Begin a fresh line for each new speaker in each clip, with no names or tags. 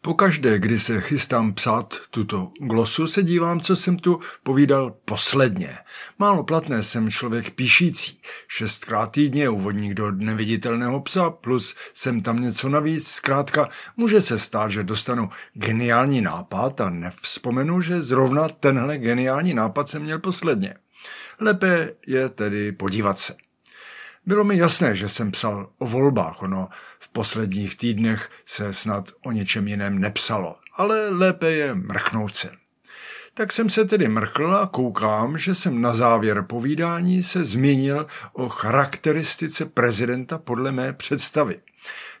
Pokaždé, kdy se chystám psát tuto glosu, se dívám, co jsem tu povídal posledně. Málo platné jsem člověk píšící. Šestkrát týdně úvodník do neviditelného psa, plus jsem tam něco navíc. Zkrátka, může se stát, že dostanu geniální nápad a nevzpomenu, že zrovna tenhle geniální nápad jsem měl posledně. Lépe je tedy podívat se. Bylo mi jasné, že jsem psal o volbách, ono v posledních týdnech se snad o něčem jiném nepsalo, ale lépe je mrknout se. Tak jsem se tedy mrkl a koukám, že jsem na závěr povídání se zmínil o charakteristice prezidenta podle mé představy.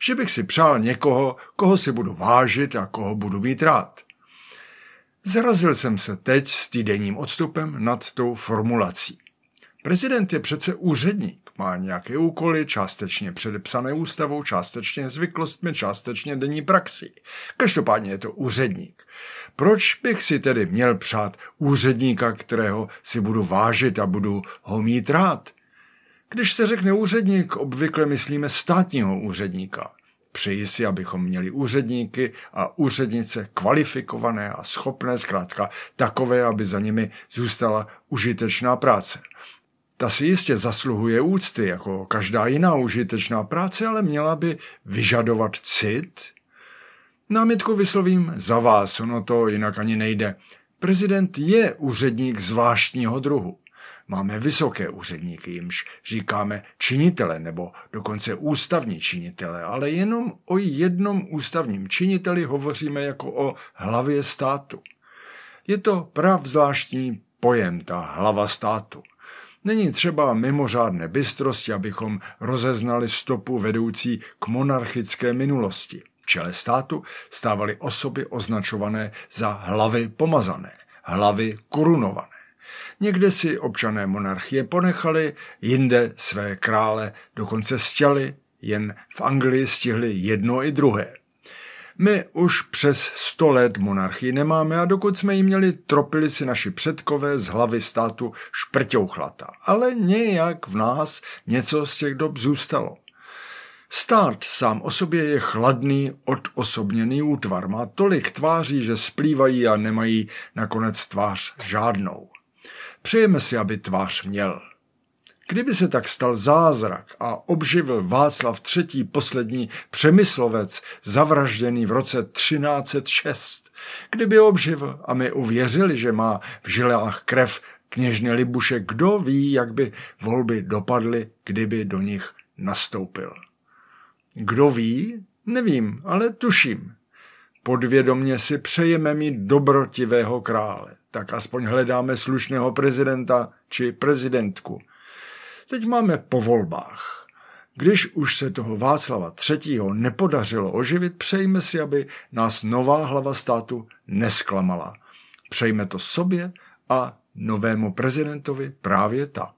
Že bych si přál někoho, koho si budu vážit a koho budu být rád. Zarazil jsem se teď s týdenním odstupem nad tou formulací. Prezident je přece úředník má nějaké úkoly, částečně předepsané ústavou, částečně zvyklostmi, částečně denní praxi. Každopádně je to úředník. Proč bych si tedy měl přát úředníka, kterého si budu vážit a budu ho mít rád? Když se řekne úředník, obvykle myslíme státního úředníka. Přeji si, abychom měli úředníky a úřednice kvalifikované a schopné, zkrátka takové, aby za nimi zůstala užitečná práce. Ta si jistě zasluhuje úcty, jako každá jiná užitečná práce, ale měla by vyžadovat cit. Námitku vyslovím za vás, ono to jinak ani nejde. Prezident je úředník zvláštního druhu. Máme vysoké úředníky, jimž říkáme činitele nebo dokonce ústavní činitele, ale jenom o jednom ústavním činiteli hovoříme jako o hlavě státu. Je to prav zvláštní pojem, ta hlava státu. Není třeba mimořádné bystrosti, abychom rozeznali stopu vedoucí k monarchické minulosti. V čele státu stávaly osoby označované za hlavy pomazané, hlavy korunované. Někde si občané monarchie ponechali, jinde své krále dokonce stěli, jen v Anglii stihli jedno i druhé. My už přes sto let monarchii nemáme a dokud jsme ji měli, tropili si naši předkové z hlavy státu šprťouchlata. Ale nějak v nás něco z těch dob zůstalo. Stát sám o sobě je chladný, odosobněný útvar. Má tolik tváří, že splývají a nemají nakonec tvář žádnou. Přejeme si, aby tvář měl. Kdyby se tak stal zázrak a obživil Václav III. poslední přemyslovec, zavražděný v roce 1306, kdyby obživil a my uvěřili, že má v žilách krev kněžny Libuše, kdo ví, jak by volby dopadly, kdyby do nich nastoupil. Kdo ví? Nevím, ale tuším. Podvědomně si přejeme mít dobrotivého krále, tak aspoň hledáme slušného prezidenta či prezidentku – Teď máme po volbách. Když už se toho Václava III. nepodařilo oživit, přejme si, aby nás nová hlava státu nesklamala. Přejme to sobě a novému prezidentovi právě tak.